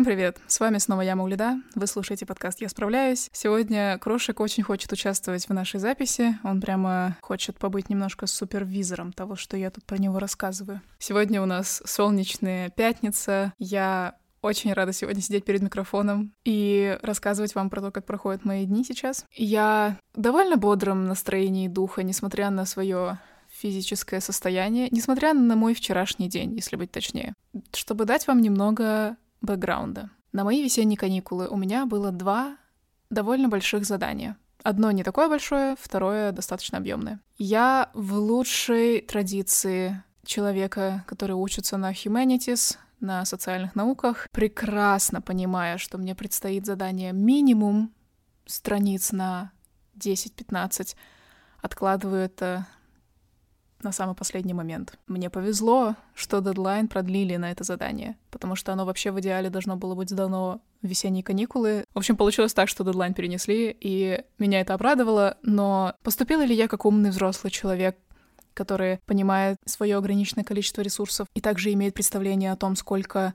Всем привет! С вами снова я, Маулида. Вы слушаете подкаст «Я справляюсь». Сегодня Крошек очень хочет участвовать в нашей записи. Он прямо хочет побыть немножко супервизором того, что я тут про него рассказываю. Сегодня у нас солнечная пятница. Я очень рада сегодня сидеть перед микрофоном и рассказывать вам про то, как проходят мои дни сейчас. Я довольно бодром настроении духа, несмотря на свое физическое состояние, несмотря на мой вчерашний день, если быть точнее. Чтобы дать вам немного бэкграунда. На мои весенние каникулы у меня было два довольно больших задания. Одно не такое большое, второе достаточно объемное. Я в лучшей традиции человека, который учится на humanities, на социальных науках, прекрасно понимая, что мне предстоит задание минимум страниц на 10-15, откладываю это на самый последний момент. Мне повезло, что дедлайн продлили на это задание, потому что оно вообще в идеале должно было быть сдано в весенние каникулы. В общем, получилось так, что дедлайн перенесли, и меня это обрадовало, но поступила ли я как умный взрослый человек, который понимает свое ограниченное количество ресурсов и также имеет представление о том, сколько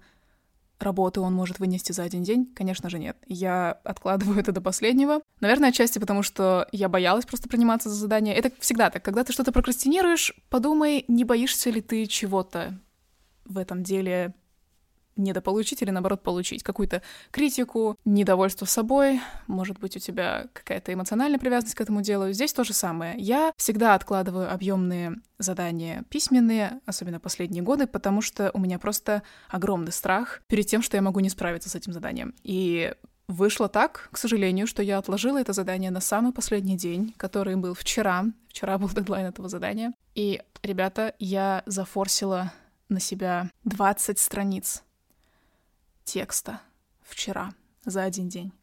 работы он может вынести за один день? Конечно же, нет. Я откладываю это до последнего. Наверное, отчасти потому, что я боялась просто приниматься за задание. Это всегда так. Когда ты что-то прокрастинируешь, подумай, не боишься ли ты чего-то в этом деле недополучить или, наоборот, получить какую-то критику, недовольство собой, может быть, у тебя какая-то эмоциональная привязанность к этому делу. Здесь то же самое. Я всегда откладываю объемные задания письменные, особенно последние годы, потому что у меня просто огромный страх перед тем, что я могу не справиться с этим заданием. И Вышло так, к сожалению, что я отложила это задание на самый последний день, который был вчера. Вчера был дедлайн этого задания. И, ребята, я зафорсила на себя 20 страниц текста вчера за один день.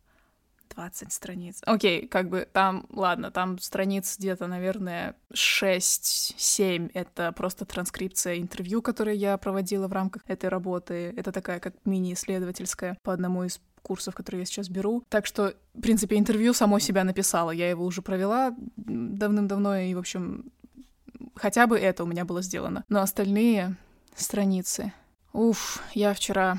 20 страниц. Окей, как бы там, ладно, там страниц где-то, наверное, 6-7. Это просто транскрипция интервью, которое я проводила в рамках этой работы. Это такая как мини-исследовательская по одному из курсов, которые я сейчас беру. Так что, в принципе, интервью само себя написала. Я его уже провела давным-давно, и, в общем, хотя бы это у меня было сделано. Но остальные страницы... Уф, я вчера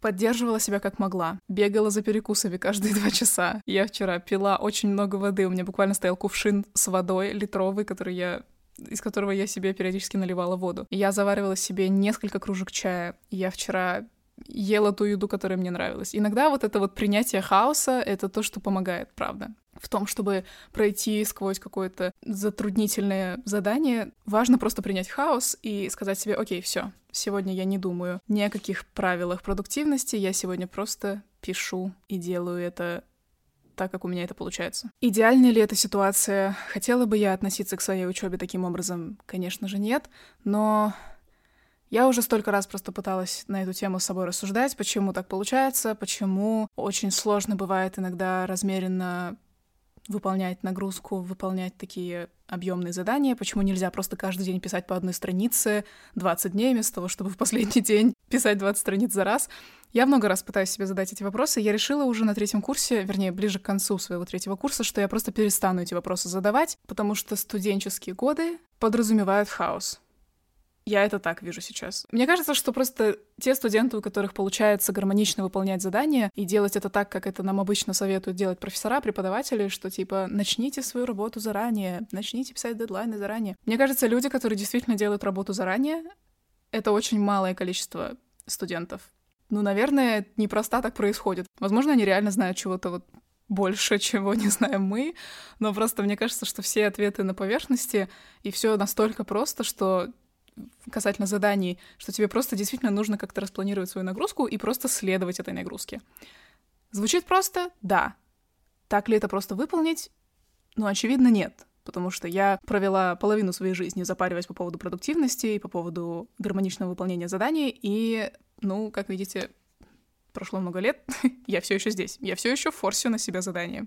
поддерживала себя как могла. Бегала за перекусами каждые два часа. Я вчера пила очень много воды. У меня буквально стоял кувшин с водой литровый, который я из которого я себе периодически наливала воду. Я заваривала себе несколько кружек чая. Я вчера ела ту еду, которая мне нравилась. Иногда вот это вот принятие хаоса — это то, что помогает, правда. В том, чтобы пройти сквозь какое-то затруднительное задание, важно просто принять хаос и сказать себе, окей, все, сегодня я не думаю ни о каких правилах продуктивности, я сегодня просто пишу и делаю это так, как у меня это получается. Идеальная ли эта ситуация? Хотела бы я относиться к своей учебе таким образом? Конечно же, нет, но я уже столько раз просто пыталась на эту тему с собой рассуждать, почему так получается, почему очень сложно бывает иногда размеренно выполнять нагрузку, выполнять такие объемные задания, почему нельзя просто каждый день писать по одной странице 20 дней вместо того, чтобы в последний день писать 20 страниц за раз. Я много раз пытаюсь себе задать эти вопросы. Я решила уже на третьем курсе, вернее, ближе к концу своего третьего курса, что я просто перестану эти вопросы задавать, потому что студенческие годы подразумевают хаос. Я это так вижу сейчас. Мне кажется, что просто те студенты, у которых получается гармонично выполнять задания и делать это так, как это нам обычно советуют делать профессора, преподаватели, что типа начните свою работу заранее, начните писать дедлайны заранее. Мне кажется, люди, которые действительно делают работу заранее, это очень малое количество студентов. Ну, наверное, не просто так происходит. Возможно, они реально знают чего-то вот больше, чего не знаем мы, но просто мне кажется, что все ответы на поверхности, и все настолько просто, что касательно заданий, что тебе просто действительно нужно как-то распланировать свою нагрузку и просто следовать этой нагрузке. Звучит просто? Да. Так ли это просто выполнить? Ну, очевидно, нет. Потому что я провела половину своей жизни, запариваясь по поводу продуктивности и по поводу гармоничного выполнения заданий. И, ну, как видите, прошло много лет, я все еще здесь. Я все еще форсю на себя задание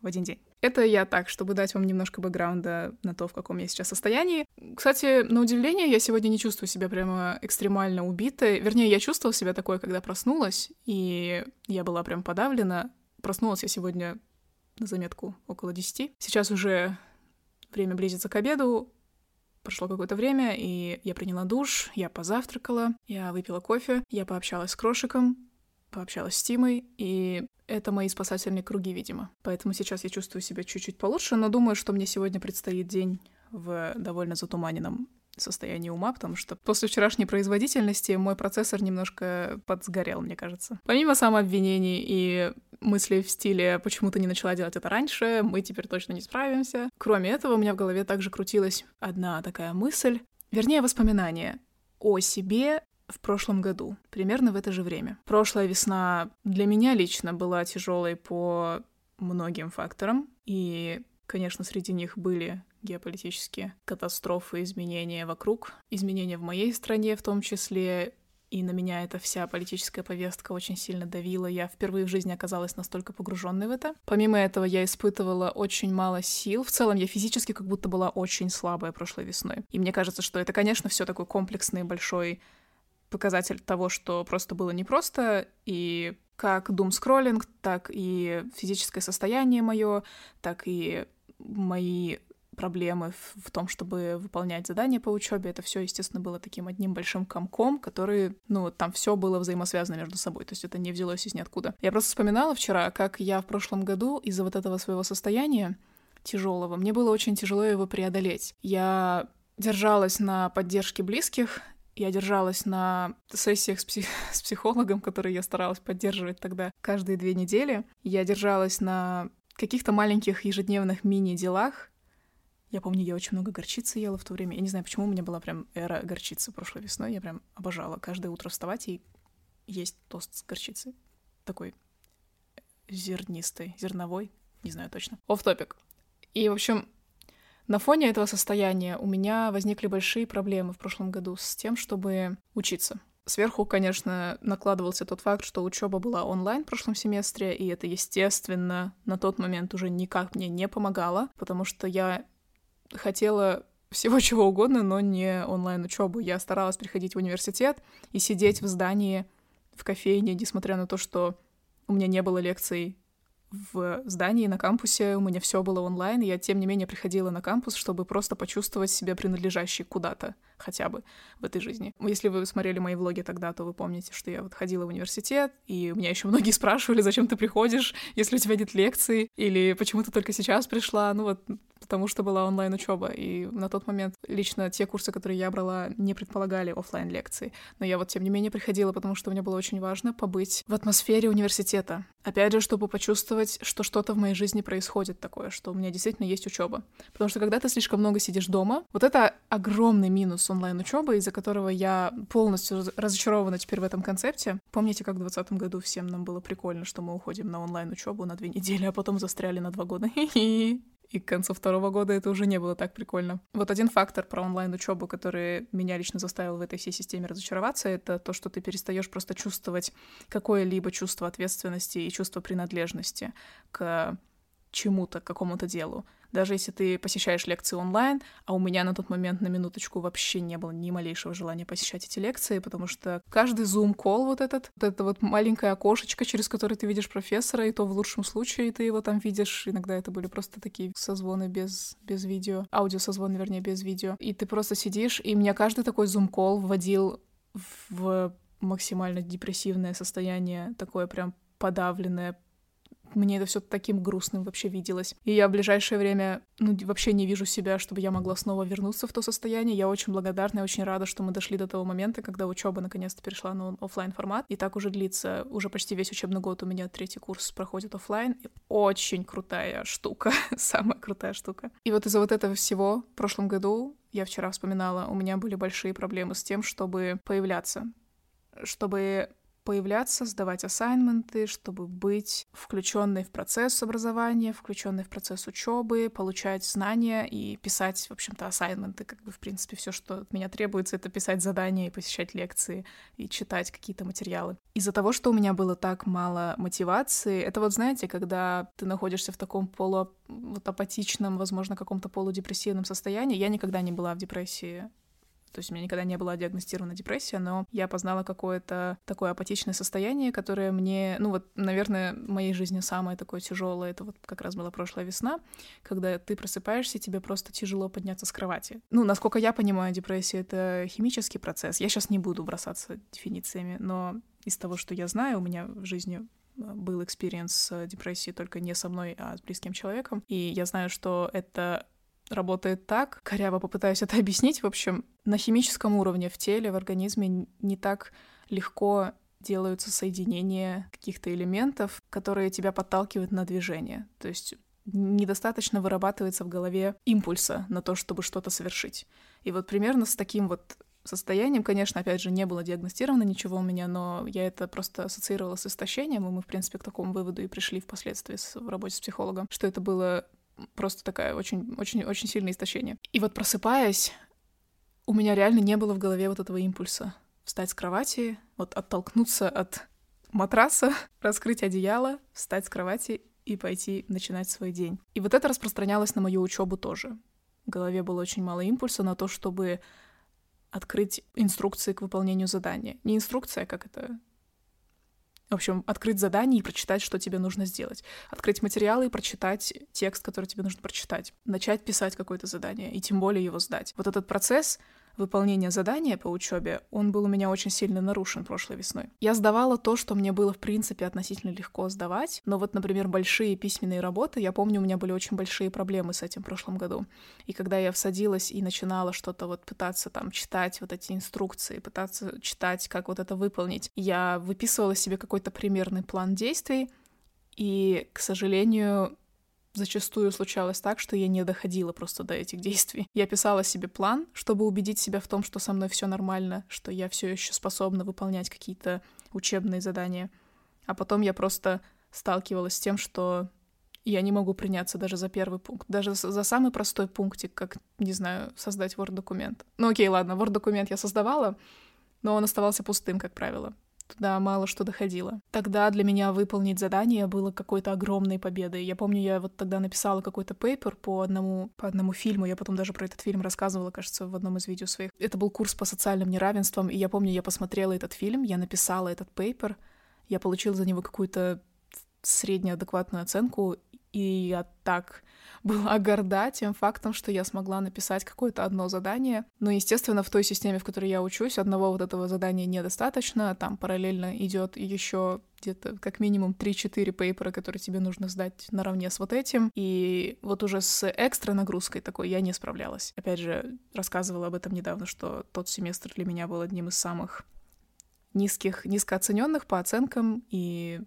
в один день. Это я так, чтобы дать вам немножко бэкграунда на то, в каком я сейчас состоянии. Кстати, на удивление, я сегодня не чувствую себя прямо экстремально убитой. Вернее, я чувствовала себя такой, когда проснулась, и я была прям подавлена. Проснулась я сегодня на заметку около 10. Сейчас уже время близится к обеду. прошло какое-то время, и я приняла душ, я позавтракала, я выпила кофе, я пообщалась с Крошиком, пообщалась с Тимой, и это мои спасательные круги, видимо. Поэтому сейчас я чувствую себя чуть-чуть получше, но думаю, что мне сегодня предстоит день в довольно затуманенном состоянии ума, потому что после вчерашней производительности мой процессор немножко подсгорел, мне кажется. Помимо самообвинений и мыслей в стиле «почему ты не начала делать это раньше?», «мы теперь точно не справимся». Кроме этого, у меня в голове также крутилась одна такая мысль, вернее, воспоминание о себе в прошлом году, примерно в это же время. Прошлая весна для меня лично была тяжелой по многим факторам, и, конечно, среди них были геополитические катастрофы, изменения вокруг, изменения в моей стране в том числе, и на меня эта вся политическая повестка очень сильно давила. Я впервые в жизни оказалась настолько погруженной в это. Помимо этого, я испытывала очень мало сил. В целом, я физически как будто была очень слабая прошлой весной. И мне кажется, что это, конечно, все такой комплексный большой показатель того, что просто было непросто, и как дум скроллинг, так и физическое состояние мое, так и мои проблемы в, том, чтобы выполнять задания по учебе. Это все, естественно, было таким одним большим комком, который, ну, там все было взаимосвязано между собой. То есть это не взялось из ниоткуда. Я просто вспоминала вчера, как я в прошлом году из-за вот этого своего состояния тяжелого, мне было очень тяжело его преодолеть. Я держалась на поддержке близких, я держалась на сессиях с, псих... с психологом, которые я старалась поддерживать тогда каждые две недели. Я держалась на каких-то маленьких ежедневных мини-делах, я помню, я очень много горчицы ела в то время. Я не знаю, почему у меня была прям эра горчицы прошлой весной. Я прям обожала каждое утро вставать и есть тост с горчицей. Такой зернистый, зерновой, не знаю точно. Оф топик. И, в общем, на фоне этого состояния у меня возникли большие проблемы в прошлом году с тем, чтобы учиться. Сверху, конечно, накладывался тот факт, что учеба была онлайн в прошлом семестре, и это, естественно, на тот момент уже никак мне не помогало, потому что я хотела всего чего угодно, но не онлайн-учебу. Я старалась приходить в университет и сидеть в здании, в кофейне, несмотря на то, что у меня не было лекций в здании, на кампусе, у меня все было онлайн, и я, тем не менее, приходила на кампус, чтобы просто почувствовать себя принадлежащей куда-то, хотя бы в этой жизни. Если вы смотрели мои влоги тогда, то вы помните, что я вот ходила в университет, и у меня еще многие спрашивали, зачем ты приходишь, если у тебя нет лекций, или почему ты только сейчас пришла, ну вот потому что была онлайн-учеба, и на тот момент лично те курсы, которые я брала, не предполагали офлайн лекции но я вот тем не менее приходила, потому что мне было очень важно побыть в атмосфере университета. Опять же, чтобы почувствовать, что что-то в моей жизни происходит такое, что у меня действительно есть учеба. Потому что когда ты слишком много сидишь дома, вот это огромный минус онлайн-учебы, из-за которого я полностью разочарована теперь в этом концепте. Помните, как в 2020 году всем нам было прикольно, что мы уходим на онлайн-учебу на две недели, а потом застряли на два года? И к концу второго года это уже не было так прикольно. Вот один фактор про онлайн-учебу, который меня лично заставил в этой всей системе разочароваться, это то, что ты перестаешь просто чувствовать какое-либо чувство ответственности и чувство принадлежности к чему-то, к какому-то делу. Даже если ты посещаешь лекции онлайн, а у меня на тот момент на минуточку вообще не было ни малейшего желания посещать эти лекции, потому что каждый зум-кол вот этот, вот это вот маленькое окошечко, через которое ты видишь профессора, и то в лучшем случае ты его там видишь. Иногда это были просто такие созвоны без, без видео, аудиосозвоны, вернее, без видео. И ты просто сидишь, и меня каждый такой зум-кол вводил в максимально депрессивное состояние, такое прям подавленное, мне это все таким грустным вообще виделось. И я в ближайшее время ну, вообще не вижу себя, чтобы я могла снова вернуться в то состояние. Я очень благодарна и очень рада, что мы дошли до того момента, когда учеба наконец-то перешла на офлайн формат. И так уже длится уже почти весь учебный год. У меня третий курс проходит офлайн. Очень крутая штука, самая крутая штука. И вот из-за вот этого всего в прошлом году я вчера вспоминала, у меня были большие проблемы с тем, чтобы появляться чтобы появляться, сдавать ассайнменты, чтобы быть включенной в процесс образования, включенной в процесс учебы, получать знания и писать, в общем-то, ассайнменты. Как бы, в принципе, все, что от меня требуется, это писать задания и посещать лекции и читать какие-то материалы. Из-за того, что у меня было так мало мотивации, это вот, знаете, когда ты находишься в таком полу вот апатичном, возможно, каком-то полудепрессивном состоянии. Я никогда не была в депрессии То есть у меня никогда не была диагностирована депрессия, но я познала какое-то такое апатичное состояние, которое мне, ну вот, наверное, в моей жизни самое такое тяжелое, это вот как раз была прошлая весна, когда ты просыпаешься, тебе просто тяжело подняться с кровати. Ну, насколько я понимаю, депрессия — это химический процесс. Я сейчас не буду бросаться дефинициями, но из того, что я знаю, у меня в жизни э, был experience с депрессией только не со мной, а с близким человеком. И я знаю, что это работает так. Коряво попытаюсь это объяснить. В общем, на химическом уровне в теле, в организме не так легко делаются соединения каких-то элементов, которые тебя подталкивают на движение. То есть недостаточно вырабатывается в голове импульса на то, чтобы что-то совершить. И вот примерно с таким вот состоянием, конечно, опять же, не было диагностировано ничего у меня, но я это просто ассоциировала с истощением, и мы, в принципе, к такому выводу и пришли впоследствии в работе с психологом, что это было просто такая очень, очень, очень сильное истощение. И вот просыпаясь, у меня реально не было в голове вот этого импульса встать с кровати, вот оттолкнуться от матраса, раскрыть одеяло, встать с кровати и пойти начинать свой день. И вот это распространялось на мою учебу тоже. В голове было очень мало импульса на то, чтобы открыть инструкции к выполнению задания. Не инструкция, как это в общем, открыть задание и прочитать, что тебе нужно сделать. Открыть материалы и прочитать текст, который тебе нужно прочитать. Начать писать какое-то задание, и тем более его сдать. Вот этот процесс выполнения задания по учебе, он был у меня очень сильно нарушен прошлой весной. Я сдавала то, что мне было, в принципе, относительно легко сдавать, но вот, например, большие письменные работы, я помню, у меня были очень большие проблемы с этим в прошлом году. И когда я всадилась и начинала что-то вот пытаться там читать вот эти инструкции, пытаться читать, как вот это выполнить, я выписывала себе какой-то примерный план действий, и, к сожалению, Зачастую случалось так, что я не доходила просто до этих действий. Я писала себе план, чтобы убедить себя в том, что со мной все нормально, что я все еще способна выполнять какие-то учебные задания. А потом я просто сталкивалась с тем, что я не могу приняться даже за первый пункт, даже за самый простой пунктик, как, не знаю, создать Word-документ. Ну окей, ладно, Word-документ я создавала, но он оставался пустым, как правило туда мало что доходило. Тогда для меня выполнить задание было какой-то огромной победой. Я помню, я вот тогда написала какой-то пейпер по одному, по одному фильму, я потом даже про этот фильм рассказывала, кажется, в одном из видео своих. Это был курс по социальным неравенствам, и я помню, я посмотрела этот фильм, я написала этот пейпер, я получила за него какую-то среднеадекватную оценку, и я так была горда тем фактом, что я смогла написать какое-то одно задание. Но, естественно, в той системе, в которой я учусь, одного вот этого задания недостаточно. Там параллельно идет еще где-то как минимум 3-4 пейпера, которые тебе нужно сдать наравне с вот этим. И вот уже с экстра нагрузкой такой я не справлялась. Опять же, рассказывала об этом недавно, что тот семестр для меня был одним из самых низких, низкооцененных по оценкам, и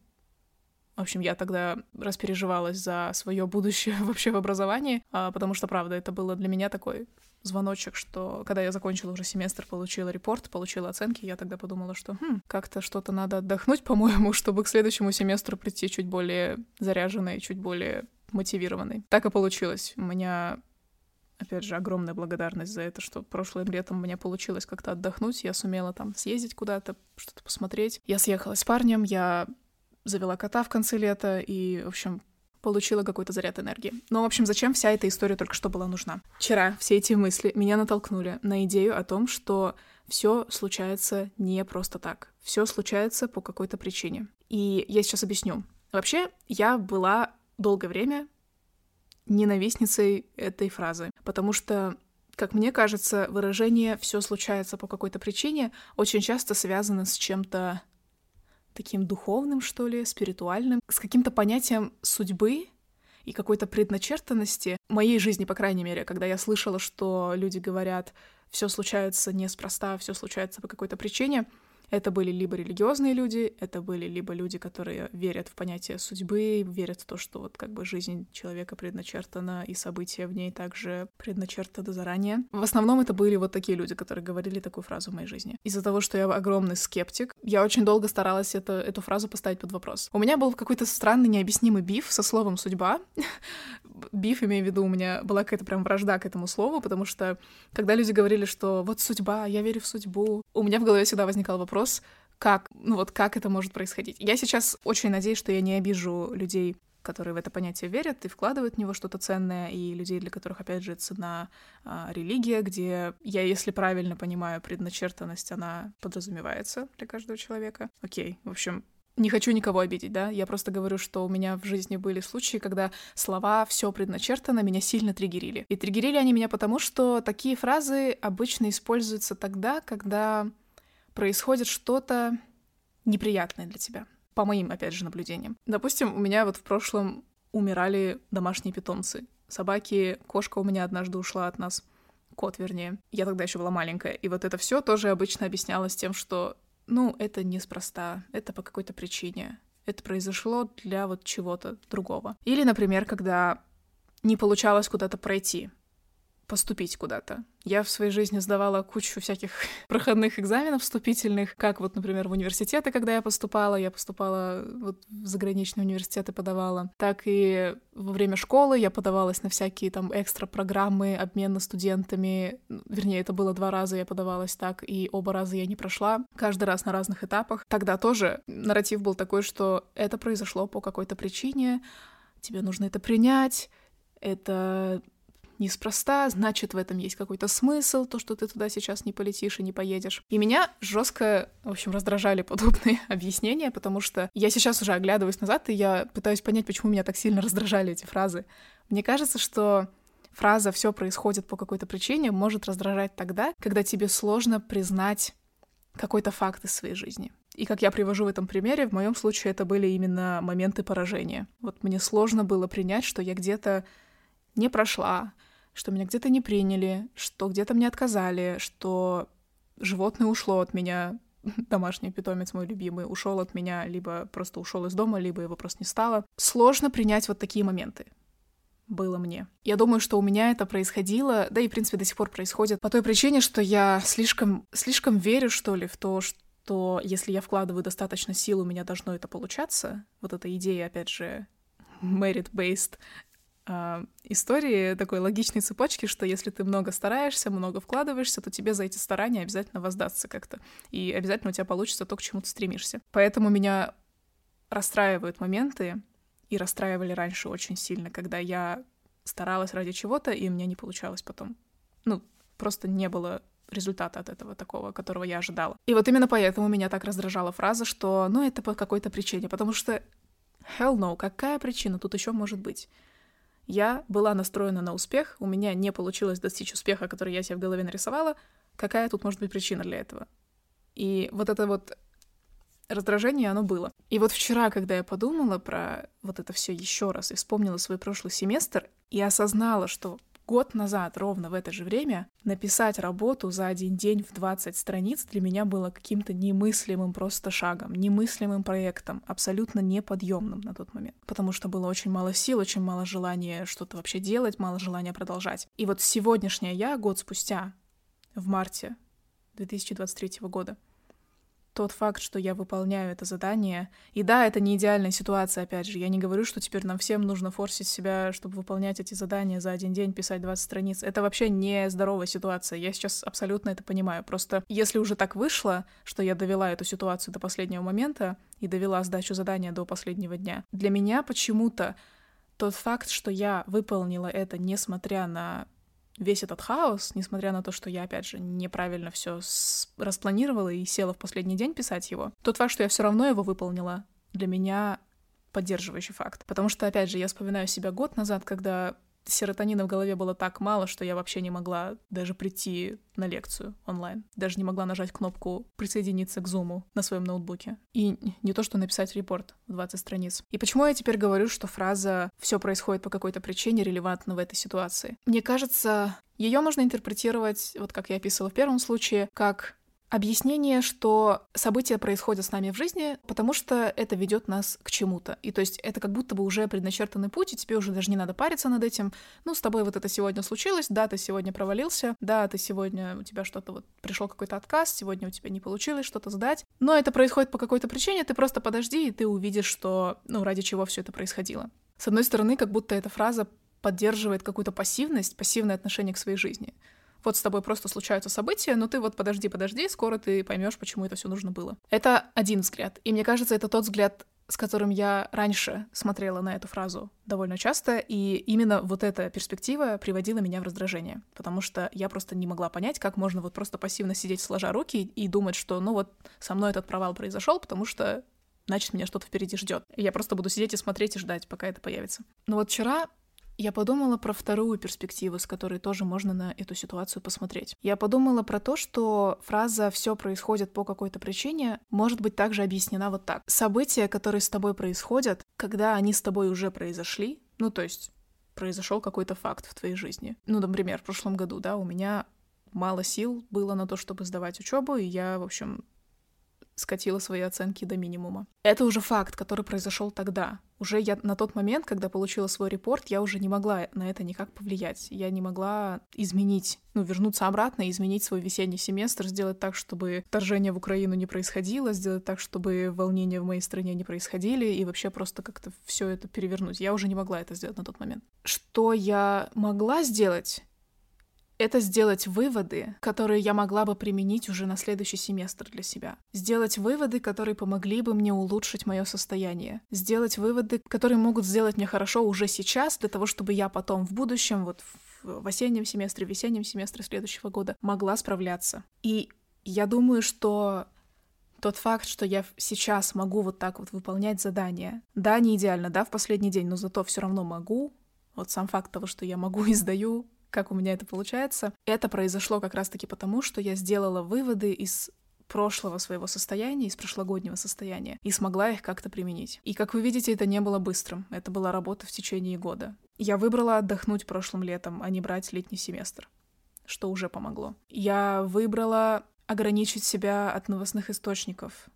в общем, я тогда распереживалась за свое будущее вообще в образовании, а, потому что, правда, это было для меня такой звоночек, что когда я закончила уже семестр, получила репорт, получила оценки, я тогда подумала, что хм, как-то что-то надо отдохнуть, по-моему, чтобы к следующему семестру прийти чуть более заряженной, чуть более мотивированной. Так и получилось. У меня опять же, огромная благодарность за это, что прошлым летом у меня получилось как-то отдохнуть, я сумела там съездить куда-то, что-то посмотреть. Я съехала с парнем, я завела кота в конце лета и, в общем, получила какой-то заряд энергии. Но, в общем, зачем вся эта история только что была нужна? Вчера все эти мысли меня натолкнули на идею о том, что все случается не просто так. Все случается по какой-то причине. И я сейчас объясню. Вообще, я была долгое время ненавистницей этой фразы, потому что как мне кажется, выражение «все случается по какой-то причине» очень часто связано с чем-то таким духовным, что ли, спиритуальным, с каким-то понятием судьбы и какой-то предначертанности моей жизни, по крайней мере, когда я слышала, что люди говорят, все случается неспроста, все случается по какой-то причине, это были либо религиозные люди, это были либо люди, которые верят в понятие судьбы, верят в то, что вот как бы жизнь человека предначертана, и события в ней также предначертаны заранее. В основном это были вот такие люди, которые говорили такую фразу в моей жизни. Из-за того, что я огромный скептик, я очень долго старалась это, эту фразу поставить под вопрос. У меня был какой-то странный необъяснимый биф со словом «судьба». Биф, имею в виду, у меня была какая-то прям вражда к этому слову, потому что когда люди говорили, что вот судьба, я верю в судьбу, у меня в голове всегда возникал вопрос, как, ну вот как это может происходить. Я сейчас очень надеюсь, что я не обижу людей, которые в это понятие верят и вкладывают в него что-то ценное, и людей, для которых, опять же, цена а, религия, где я, если правильно понимаю, предначертанность, она подразумевается для каждого человека. Окей, в общем, не хочу никого обидеть, да, я просто говорю, что у меня в жизни были случаи, когда слова все предначертано меня сильно триггерили. И триггерили они меня потому, что такие фразы обычно используются тогда, когда происходит что-то неприятное для тебя. По моим, опять же, наблюдениям. Допустим, у меня вот в прошлом умирали домашние питомцы. Собаки, кошка у меня однажды ушла от нас. Кот, вернее. Я тогда еще была маленькая. И вот это все тоже обычно объяснялось тем, что ну, это неспроста, это по какой-то причине. Это произошло для вот чего-то другого. Или, например, когда не получалось куда-то пройти поступить куда-то. Я в своей жизни сдавала кучу всяких проходных экзаменов вступительных, как вот, например, в университеты, когда я поступала, я поступала вот в заграничные университеты подавала, так и во время школы я подавалась на всякие там экстра программы обмена студентами, вернее, это было два раза я подавалась так, и оба раза я не прошла, каждый раз на разных этапах. Тогда тоже нарратив был такой, что это произошло по какой-то причине, тебе нужно это принять, это неспроста, значит, в этом есть какой-то смысл, то, что ты туда сейчас не полетишь и не поедешь. И меня жестко, в общем, раздражали подобные объяснения, потому что я сейчас уже оглядываюсь назад, и я пытаюсь понять, почему меня так сильно раздражали эти фразы. Мне кажется, что фраза «все происходит по какой-то причине» может раздражать тогда, когда тебе сложно признать какой-то факт из своей жизни. И как я привожу в этом примере, в моем случае это были именно моменты поражения. Вот мне сложно было принять, что я где-то не прошла, что меня где-то не приняли, что где-то мне отказали, что животное ушло от меня, домашний питомец мой любимый, ушел от меня, либо просто ушел из дома, либо его просто не стало. Сложно принять вот такие моменты было мне. Я думаю, что у меня это происходило, да и, в принципе, до сих пор происходит, по той причине, что я слишком, слишком верю, что ли, в то, что если я вкладываю достаточно сил, у меня должно это получаться. Вот эта идея, опять же, merit-based э, истории такой логичной цепочки, что если ты много стараешься, много вкладываешься, то тебе за эти старания обязательно воздастся как-то. И обязательно у тебя получится то, к чему ты стремишься. Поэтому меня расстраивают моменты, и расстраивали раньше очень сильно, когда я старалась ради чего-то, и у меня не получалось потом. Ну, просто не было результата от этого такого, которого я ожидала. И вот именно поэтому меня так раздражала фраза, что ну это по какой-то причине, потому что hell no, какая причина тут еще может быть? Я была настроена на успех, у меня не получилось достичь успеха, который я себе в голове нарисовала. Какая тут может быть причина для этого? И вот это вот раздражение, оно было. И вот вчера, когда я подумала про вот это все еще раз и вспомнила свой прошлый семестр, и осознала, что Год назад, ровно в это же время, написать работу за один день в 20 страниц для меня было каким-то немыслимым просто шагом, немыслимым проектом, абсолютно неподъемным на тот момент. Потому что было очень мало сил, очень мало желания что-то вообще делать, мало желания продолжать. И вот сегодняшняя я, год спустя, в марте 2023 года, тот факт, что я выполняю это задание. И да, это не идеальная ситуация, опять же. Я не говорю, что теперь нам всем нужно форсить себя, чтобы выполнять эти задания за один день, писать 20 страниц. Это вообще не здоровая ситуация. Я сейчас абсолютно это понимаю. Просто если уже так вышло, что я довела эту ситуацию до последнего момента и довела сдачу задания до последнего дня, для меня почему-то тот факт, что я выполнила это, несмотря на весь этот хаос, несмотря на то, что я, опять же, неправильно все распланировала и села в последний день писать его, тот факт, что я все равно его выполнила, для меня поддерживающий факт. Потому что, опять же, я вспоминаю себя год назад, когда серотонина в голове было так мало, что я вообще не могла даже прийти на лекцию онлайн. Даже не могла нажать кнопку «Присоединиться к Зуму» на своем ноутбуке. И не то, что написать репорт в 20 страниц. И почему я теперь говорю, что фраза «все происходит по какой-то причине» релевантна в этой ситуации? Мне кажется, ее можно интерпретировать, вот как я описывала в первом случае, как объяснение, что события происходят с нами в жизни, потому что это ведет нас к чему-то. И то есть это как будто бы уже предначертанный путь, и тебе уже даже не надо париться над этим. Ну, с тобой вот это сегодня случилось, да, ты сегодня провалился, да, ты сегодня, у тебя что-то вот, пришел какой-то отказ, сегодня у тебя не получилось что-то сдать, но это происходит по какой-то причине, ты просто подожди, и ты увидишь, что, ну, ради чего все это происходило. С одной стороны, как будто эта фраза поддерживает какую-то пассивность, пассивное отношение к своей жизни вот с тобой просто случаются события, но ты вот подожди, подожди, скоро ты поймешь, почему это все нужно было. Это один взгляд. И мне кажется, это тот взгляд, с которым я раньше смотрела на эту фразу довольно часто, и именно вот эта перспектива приводила меня в раздражение, потому что я просто не могла понять, как можно вот просто пассивно сидеть сложа руки и думать, что ну вот со мной этот провал произошел, потому что значит, меня что-то впереди ждет. Я просто буду сидеть и смотреть и ждать, пока это появится. Но вот вчера я подумала про вторую перспективу, с которой тоже можно на эту ситуацию посмотреть. Я подумала про то, что фраза «все происходит по какой-то причине» может быть также объяснена вот так. События, которые с тобой происходят, когда они с тобой уже произошли, ну то есть произошел какой-то факт в твоей жизни. Ну, например, в прошлом году, да, у меня мало сил было на то, чтобы сдавать учебу, и я, в общем, скатила свои оценки до минимума. Это уже факт, который произошел тогда. Уже я на тот момент, когда получила свой репорт, я уже не могла на это никак повлиять. Я не могла изменить, ну, вернуться обратно изменить свой весенний семестр, сделать так, чтобы вторжение в Украину не происходило, сделать так, чтобы волнения в моей стране не происходили, и вообще просто как-то все это перевернуть. Я уже не могла это сделать на тот момент. Что я могла сделать? Это сделать выводы, которые я могла бы применить уже на следующий семестр для себя. Сделать выводы, которые помогли бы мне улучшить мое состояние. Сделать выводы, которые могут сделать мне хорошо уже сейчас, для того, чтобы я потом в будущем, вот в осеннем семестре, в весеннем семестре следующего года могла справляться. И я думаю, что тот факт, что я сейчас могу вот так вот выполнять задания, да, не идеально, да, в последний день, но зато все равно могу, вот сам факт того, что я могу и сдаю, как у меня это получается. Это произошло как раз-таки потому, что я сделала выводы из прошлого своего состояния, из прошлогоднего состояния, и смогла их как-то применить. И, как вы видите, это не было быстрым. Это была работа в течение года. Я выбрала отдохнуть прошлым летом, а не брать летний семестр, что уже помогло. Я выбрала ограничить себя от новостных источников,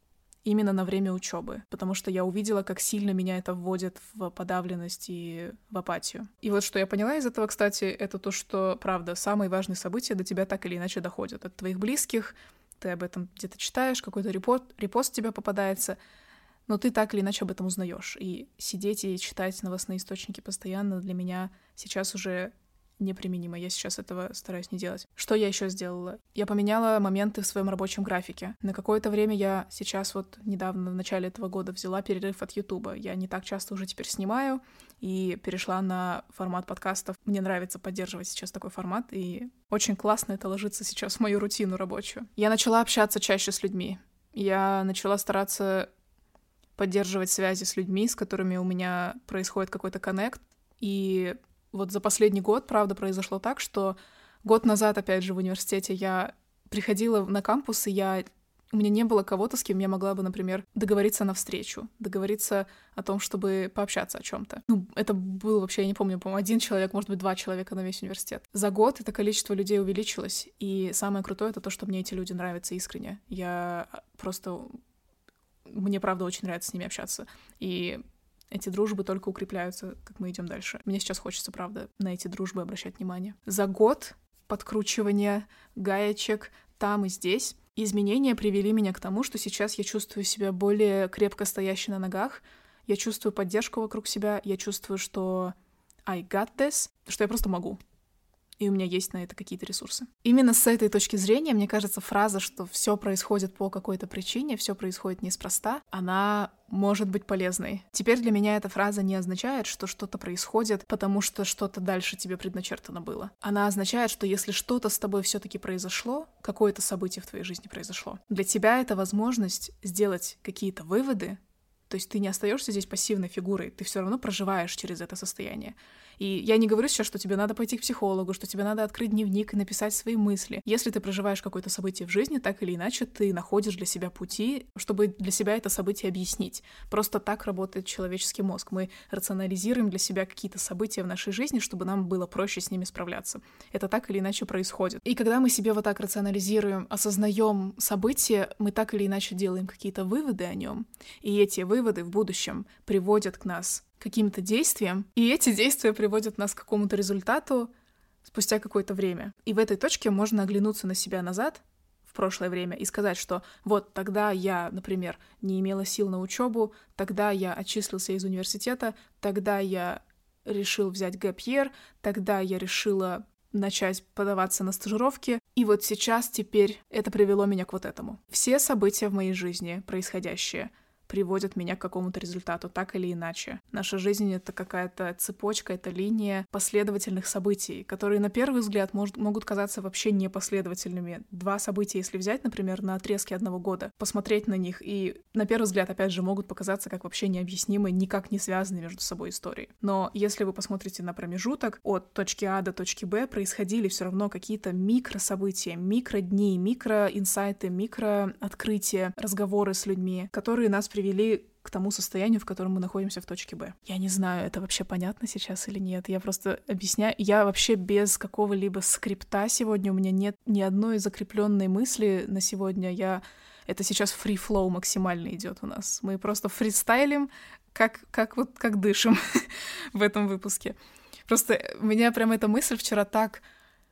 именно на время учебы, потому что я увидела, как сильно меня это вводит в подавленность и в апатию. И вот что я поняла из этого, кстати, это то, что, правда, самые важные события до тебя так или иначе доходят. От твоих близких, ты об этом где-то читаешь, какой-то репост, репост тебе попадается, но ты так или иначе об этом узнаешь. И сидеть и читать новостные источники постоянно для меня сейчас уже неприменимо. Я сейчас этого стараюсь не делать. Что я еще сделала? Я поменяла моменты в своем рабочем графике. На какое-то время я сейчас вот недавно, в начале этого года, взяла перерыв от Ютуба. Я не так часто уже теперь снимаю и перешла на формат подкастов. Мне нравится поддерживать сейчас такой формат, и очень классно это ложится сейчас в мою рутину рабочую. Я начала общаться чаще с людьми. Я начала стараться поддерживать связи с людьми, с которыми у меня происходит какой-то коннект, и вот за последний год, правда, произошло так, что год назад, опять же, в университете я приходила на кампус, и я у меня не было кого-то, с кем я могла бы, например, договориться на встречу, договориться о том, чтобы пообщаться о чем-то. Ну, это был вообще, я не помню, по-моему, один человек, может быть, два человека на весь университет. За год это количество людей увеличилось, и самое крутое это то, что мне эти люди нравятся искренне. Я просто мне правда очень нравится с ними общаться. И эти дружбы только укрепляются, как мы идем дальше. Мне сейчас хочется, правда, на эти дружбы обращать внимание. За год подкручивания гаечек там и здесь изменения привели меня к тому, что сейчас я чувствую себя более крепко стоящей на ногах, я чувствую поддержку вокруг себя, я чувствую, что I got this, что я просто могу и у меня есть на это какие-то ресурсы. Именно с этой точки зрения, мне кажется, фраза, что все происходит по какой-то причине, все происходит неспроста, она может быть полезной. Теперь для меня эта фраза не означает, что что-то происходит, потому что что-то дальше тебе предначертано было. Она означает, что если что-то с тобой все-таки произошло, какое-то событие в твоей жизни произошло, для тебя это возможность сделать какие-то выводы, то есть ты не остаешься здесь пассивной фигурой, ты все равно проживаешь через это состояние. И я не говорю сейчас, что тебе надо пойти к психологу, что тебе надо открыть дневник и написать свои мысли. Если ты проживаешь какое-то событие в жизни, так или иначе, ты находишь для себя пути, чтобы для себя это событие объяснить. Просто так работает человеческий мозг. Мы рационализируем для себя какие-то события в нашей жизни, чтобы нам было проще с ними справляться. Это так или иначе происходит. И когда мы себе вот так рационализируем, осознаем события, мы так или иначе делаем какие-то выводы о нем. И эти выводы в будущем приводят к нас каким-то действиям, и эти действия приводят нас к какому-то результату спустя какое-то время. И в этой точке можно оглянуться на себя назад в прошлое время и сказать, что вот тогда я, например, не имела сил на учебу, тогда я отчислился из университета, тогда я решил взять гэп тогда я решила начать подаваться на стажировки, и вот сейчас теперь это привело меня к вот этому. Все события в моей жизни происходящие — приводят меня к какому-то результату, так или иначе. Наша жизнь — это какая-то цепочка, это линия последовательных событий, которые на первый взгляд может, могут казаться вообще непоследовательными. Два события, если взять, например, на отрезке одного года, посмотреть на них, и на первый взгляд, опять же, могут показаться как вообще необъяснимые, никак не связанные между собой истории. Но если вы посмотрите на промежуток от точки А до точки Б, происходили все равно какие-то микрособытия, микродни, микроинсайты, микрооткрытия, разговоры с людьми, которые нас привели к тому состоянию, в котором мы находимся в точке Б. Я не знаю, это вообще понятно сейчас или нет. Я просто объясняю. Я вообще без какого-либо скрипта сегодня. У меня нет ни одной закрепленной мысли на сегодня. Я это сейчас free flow максимально идет у нас. Мы просто фристайлим, как, как вот как дышим в этом выпуске. Просто у меня прям эта мысль вчера так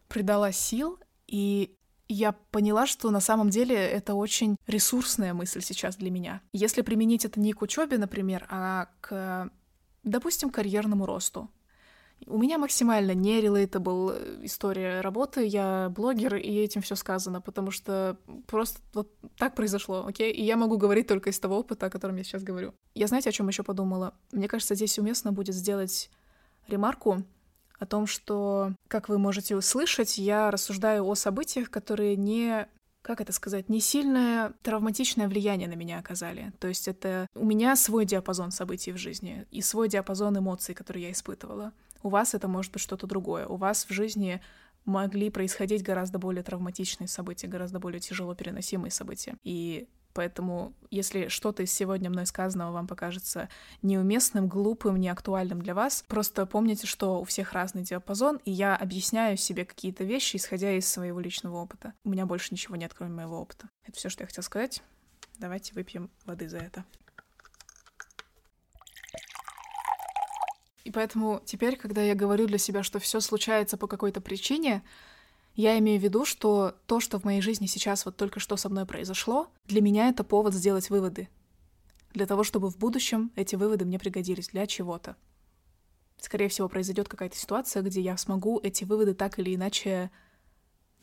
придала сил, и я поняла, что на самом деле это очень ресурсная мысль сейчас для меня. Если применить это не к учебе, например, а к, допустим, карьерному росту. У меня максимально не relatable история работы, я блогер, и этим все сказано, потому что просто вот так произошло, окей? И я могу говорить только из того опыта, о котором я сейчас говорю. Я знаете, о чем еще подумала? Мне кажется, здесь уместно будет сделать ремарку о том, что, как вы можете услышать, я рассуждаю о событиях, которые не как это сказать, не сильное травматичное влияние на меня оказали. То есть это у меня свой диапазон событий в жизни и свой диапазон эмоций, которые я испытывала. У вас это может быть что-то другое. У вас в жизни могли происходить гораздо более травматичные события, гораздо более тяжело переносимые события. И Поэтому, если что-то из сегодня мной сказанного вам покажется неуместным, глупым, неактуальным для вас, просто помните, что у всех разный диапазон, и я объясняю себе какие-то вещи, исходя из своего личного опыта. У меня больше ничего нет, кроме моего опыта. Это все, что я хотела сказать. Давайте выпьем воды за это. И поэтому теперь, когда я говорю для себя, что все случается по какой-то причине, я имею в виду, что то, что в моей жизни сейчас вот только что со мной произошло, для меня это повод сделать выводы. Для того, чтобы в будущем эти выводы мне пригодились для чего-то. Скорее всего, произойдет какая-то ситуация, где я смогу эти выводы так или иначе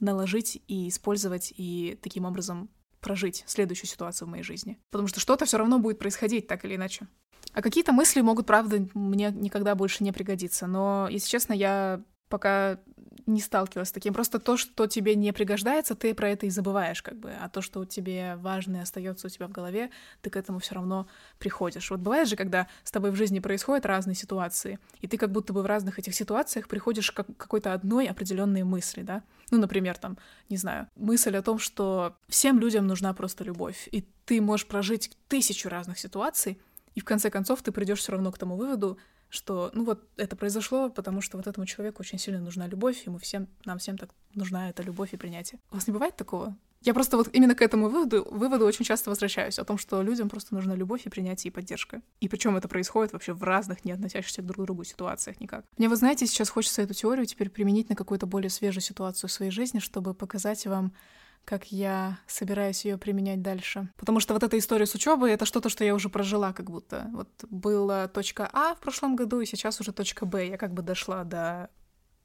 наложить и использовать, и таким образом прожить следующую ситуацию в моей жизни. Потому что что-то все равно будет происходить так или иначе. А какие-то мысли могут, правда, мне никогда больше не пригодиться. Но, если честно, я пока не сталкивалась с таким. Просто то, что тебе не пригождается, ты про это и забываешь, как бы. А то, что тебе важное остается у тебя в голове, ты к этому все равно приходишь. Вот бывает же, когда с тобой в жизни происходят разные ситуации, и ты как будто бы в разных этих ситуациях приходишь к какой-то одной определенной мысли, да? Ну, например, там, не знаю, мысль о том, что всем людям нужна просто любовь, и ты можешь прожить тысячу разных ситуаций, и в конце концов ты придешь все равно к тому выводу, что, ну вот, это произошло, потому что вот этому человеку очень сильно нужна любовь, ему всем, нам всем так нужна эта любовь и принятие. У вас не бывает такого? Я просто вот именно к этому выводу, выводу очень часто возвращаюсь, о том, что людям просто нужна любовь и принятие и поддержка. И причем это происходит вообще в разных, не относящихся друг к другу ситуациях никак. Мне, вы знаете, сейчас хочется эту теорию теперь применить на какую-то более свежую ситуацию в своей жизни, чтобы показать вам, как я собираюсь ее применять дальше. Потому что вот эта история с учебой это что-то, что я уже прожила, как будто. Вот была точка А в прошлом году, и сейчас уже точка Б. Я как бы дошла до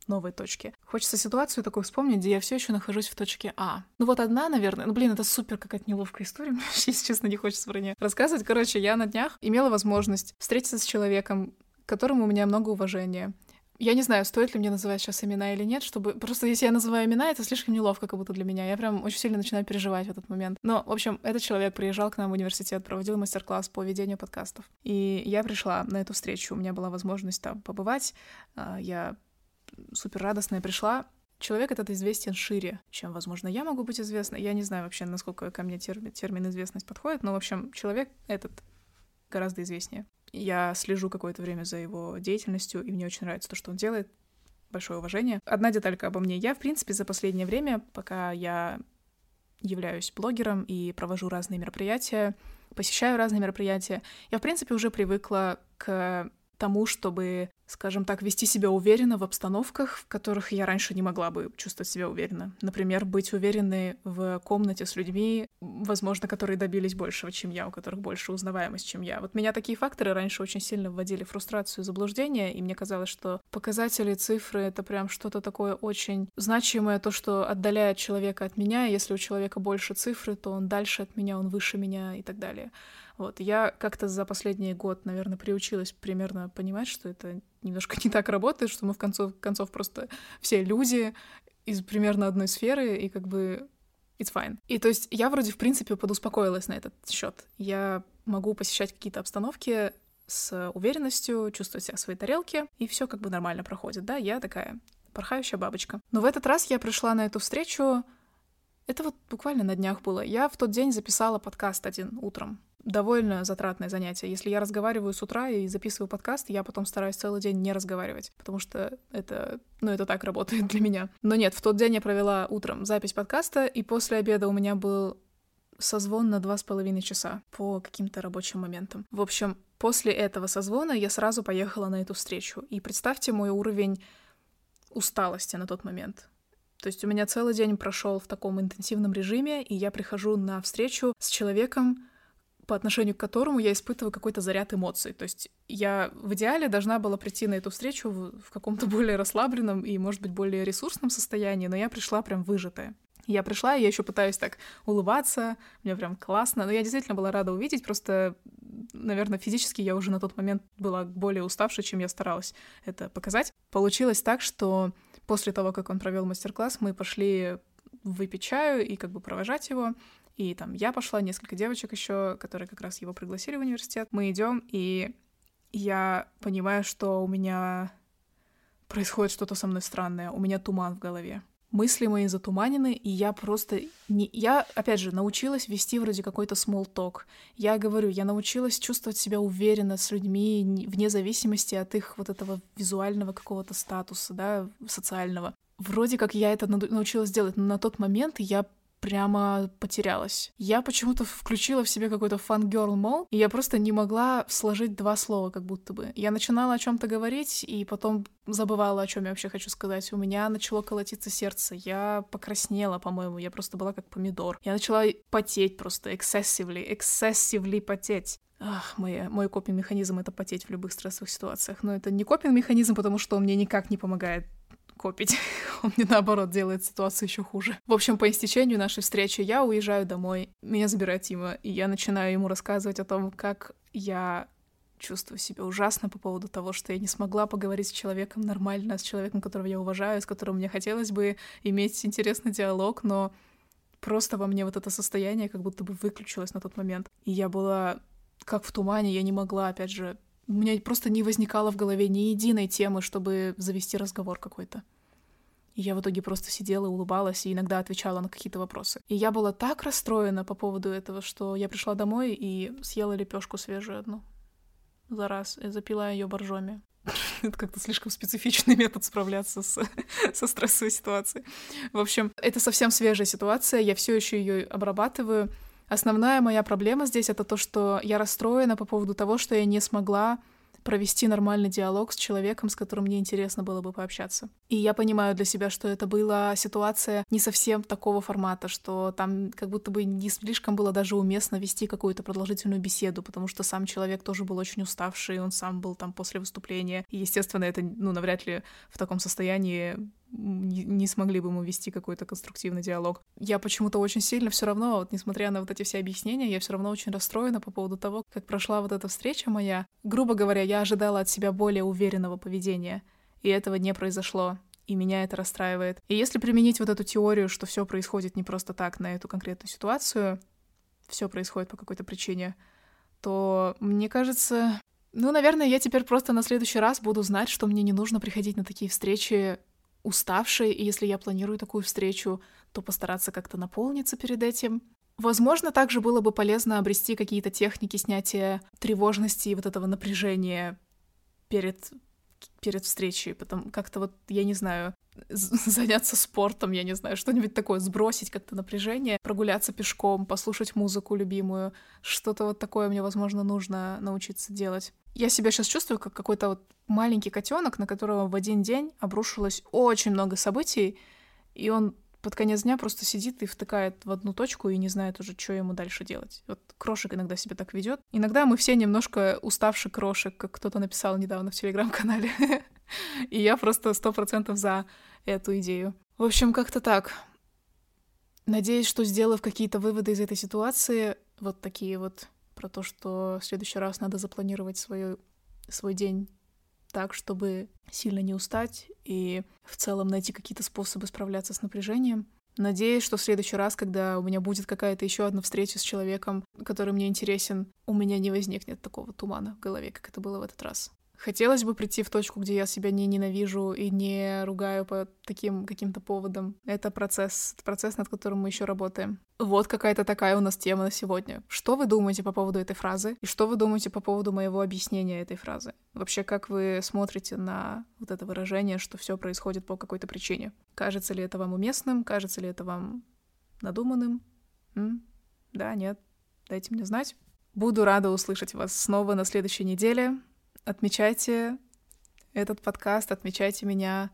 новой точки. Хочется ситуацию такую вспомнить, где я все еще нахожусь в точке А. Ну вот одна, наверное. Ну блин, это супер какая-то неловкая история. Мне, если честно, не хочется про нее рассказывать. Короче, я на днях имела возможность встретиться с человеком, к которому у меня много уважения. Я не знаю, стоит ли мне называть сейчас имена или нет, чтобы... Просто если я называю имена, это слишком неловко как будто для меня. Я прям очень сильно начинаю переживать в этот момент. Но, в общем, этот человек приезжал к нам в университет, проводил мастер-класс по ведению подкастов. И я пришла на эту встречу. У меня была возможность там побывать. А, я супер радостная пришла. Человек этот известен шире, чем, возможно, я могу быть известна. Я не знаю вообще, насколько ко мне термин, термин известность подходит, но, в общем, человек этот гораздо известнее. Я слежу какое-то время за его деятельностью, и мне очень нравится то, что он делает. Большое уважение. Одна деталька обо мне. Я, в принципе, за последнее время, пока я являюсь блогером и провожу разные мероприятия, посещаю разные мероприятия, я, в принципе, уже привыкла к тому, чтобы скажем так, вести себя уверенно в обстановках, в которых я раньше не могла бы чувствовать себя уверенно. Например, быть уверенной в комнате с людьми, возможно, которые добились большего, чем я, у которых больше узнаваемость, чем я. Вот меня такие факторы раньше очень сильно вводили в фрустрацию и заблуждение, и мне казалось, что показатели, цифры — это прям что-то такое очень значимое, то, что отдаляет человека от меня, если у человека больше цифры, то он дальше от меня, он выше меня и так далее. Вот, я как-то за последний год, наверное, приучилась примерно понимать, что это немножко не так работает, что мы в концов концов просто все люди из примерно одной сферы, и как бы it's fine. И то есть я вроде, в принципе, подуспокоилась на этот счет. Я могу посещать какие-то обстановки с уверенностью, чувствовать себя в своей тарелке, и все как бы нормально проходит, да, я такая порхающая бабочка. Но в этот раз я пришла на эту встречу, это вот буквально на днях было. Я в тот день записала подкаст один утром. Довольно затратное занятие. Если я разговариваю с утра и записываю подкаст, я потом стараюсь целый день не разговаривать, потому что это, ну, это так работает для меня. Но нет, в тот день я провела утром запись подкаста, и после обеда у меня был созвон на два с половиной часа по каким-то рабочим моментам. В общем, после этого созвона я сразу поехала на эту встречу. И представьте мой уровень усталости на тот момент. То есть у меня целый день прошел в таком интенсивном режиме, и я прихожу на встречу с человеком, по отношению к которому я испытываю какой-то заряд эмоций. То есть я в идеале должна была прийти на эту встречу в, в каком-то более расслабленном и, может быть, более ресурсном состоянии, но я пришла прям выжатая. Я пришла, я еще пытаюсь так улыбаться, мне прям классно. Но я действительно была рада увидеть, просто, наверное, физически я уже на тот момент была более уставшей, чем я старалась это показать. Получилось так, что после того, как он провел мастер-класс, мы пошли выпить чаю и как бы провожать его. И там я пошла, несколько девочек еще, которые как раз его пригласили в университет. Мы идем, и я понимаю, что у меня происходит что-то со мной странное. У меня туман в голове мысли мои затуманены, и я просто не... Я, опять же, научилась вести вроде какой-то small talk. Я говорю, я научилась чувствовать себя уверенно с людьми вне зависимости от их вот этого визуального какого-то статуса, да, социального. Вроде как я это научилась делать, но на тот момент я прямо потерялась. Я почему-то включила в себе какой-то fangirl mode, и я просто не могла сложить два слова, как будто бы. Я начинала о чем-то говорить, и потом забывала, о чем я вообще хочу сказать. У меня начало колотиться сердце. Я покраснела, по-моему. Я просто была как помидор. Я начала потеть просто excessively, excessively потеть. Ах, мой, мой копинг-механизм — это потеть в любых стрессовых ситуациях. Но это не копинг-механизм, потому что он мне никак не помогает копить. Он мне, наоборот, делает ситуацию еще хуже. В общем, по истечению нашей встречи я уезжаю домой. Меня забирает Тима, и я начинаю ему рассказывать о том, как я чувствую себя ужасно по поводу того, что я не смогла поговорить с человеком нормально, с человеком, которого я уважаю, с которым мне хотелось бы иметь интересный диалог, но просто во мне вот это состояние как будто бы выключилось на тот момент. И я была как в тумане, я не могла, опять же, у меня просто не возникало в голове ни единой темы, чтобы завести разговор какой-то. И я в итоге просто сидела, улыбалась и иногда отвечала на какие-то вопросы. И я была так расстроена по поводу этого, что я пришла домой и съела лепешку свежую одну за раз и запила ее боржоми. Это как-то слишком специфичный метод справляться с, со стрессовой ситуацией. В общем, это совсем свежая ситуация, я все еще ее обрабатываю. Основная моя проблема здесь это то, что я расстроена по поводу того, что я не смогла провести нормальный диалог с человеком, с которым мне интересно было бы пообщаться. И я понимаю для себя, что это была ситуация не совсем такого формата, что там как будто бы не слишком было даже уместно вести какую-то продолжительную беседу, потому что сам человек тоже был очень уставший, он сам был там после выступления. И, естественно, это, ну, навряд ли в таком состоянии не, смогли бы мы вести какой-то конструктивный диалог. Я почему-то очень сильно все равно, вот несмотря на вот эти все объяснения, я все равно очень расстроена по поводу того, как прошла вот эта встреча моя. Грубо говоря, я ожидала от себя более уверенного поведения, и этого не произошло. И меня это расстраивает. И если применить вот эту теорию, что все происходит не просто так на эту конкретную ситуацию, все происходит по какой-то причине, то мне кажется, ну, наверное, я теперь просто на следующий раз буду знать, что мне не нужно приходить на такие встречи уставшей, и если я планирую такую встречу, то постараться как-то наполниться перед этим. Возможно, также было бы полезно обрести какие-то техники снятия тревожности и вот этого напряжения перед перед встречей, потом как-то вот, я не знаю, заняться спортом, я не знаю, что-нибудь такое, сбросить как-то напряжение, прогуляться пешком, послушать музыку любимую, что-то вот такое мне, возможно, нужно научиться делать. Я себя сейчас чувствую как какой-то вот маленький котенок, на которого в один день обрушилось очень много событий, и он под конец дня просто сидит и втыкает в одну точку и не знает уже, что ему дальше делать. Вот крошек иногда себя так ведет. Иногда мы все немножко уставший крошек, как кто-то написал недавно в телеграм-канале. И я просто сто процентов за эту идею. В общем, как-то так. Надеюсь, что сделав какие-то выводы из этой ситуации, вот такие вот про то, что в следующий раз надо запланировать свой, свой день так, чтобы сильно не устать и в целом найти какие-то способы справляться с напряжением. Надеюсь, что в следующий раз, когда у меня будет какая-то еще одна встреча с человеком, который мне интересен, у меня не возникнет такого тумана в голове, как это было в этот раз. Хотелось бы прийти в точку, где я себя не ненавижу и не ругаю по таким каким-то поводам. Это процесс, процесс, над которым мы еще работаем. Вот какая-то такая у нас тема на сегодня. Что вы думаете по поводу этой фразы? И что вы думаете по поводу моего объяснения этой фразы? Вообще, как вы смотрите на вот это выражение, что все происходит по какой-то причине? Кажется ли это вам уместным? Кажется ли это вам надуманным? М? Да, нет? Дайте мне знать. Буду рада услышать вас снова на следующей неделе отмечайте этот подкаст, отмечайте меня,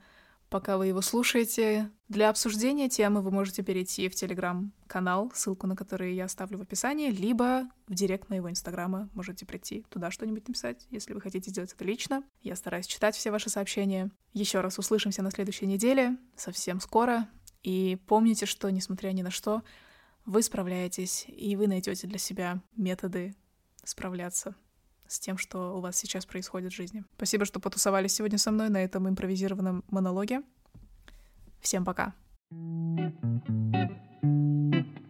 пока вы его слушаете. Для обсуждения темы вы можете перейти в телеграм-канал, ссылку на который я оставлю в описании, либо в директ моего инстаграма можете прийти туда что-нибудь написать, если вы хотите сделать это лично. Я стараюсь читать все ваши сообщения. Еще раз услышимся на следующей неделе, совсем скоро. И помните, что, несмотря ни на что, вы справляетесь, и вы найдете для себя методы справляться с тем, что у вас сейчас происходит в жизни. Спасибо, что потусовались сегодня со мной на этом импровизированном монологе. Всем пока! thank you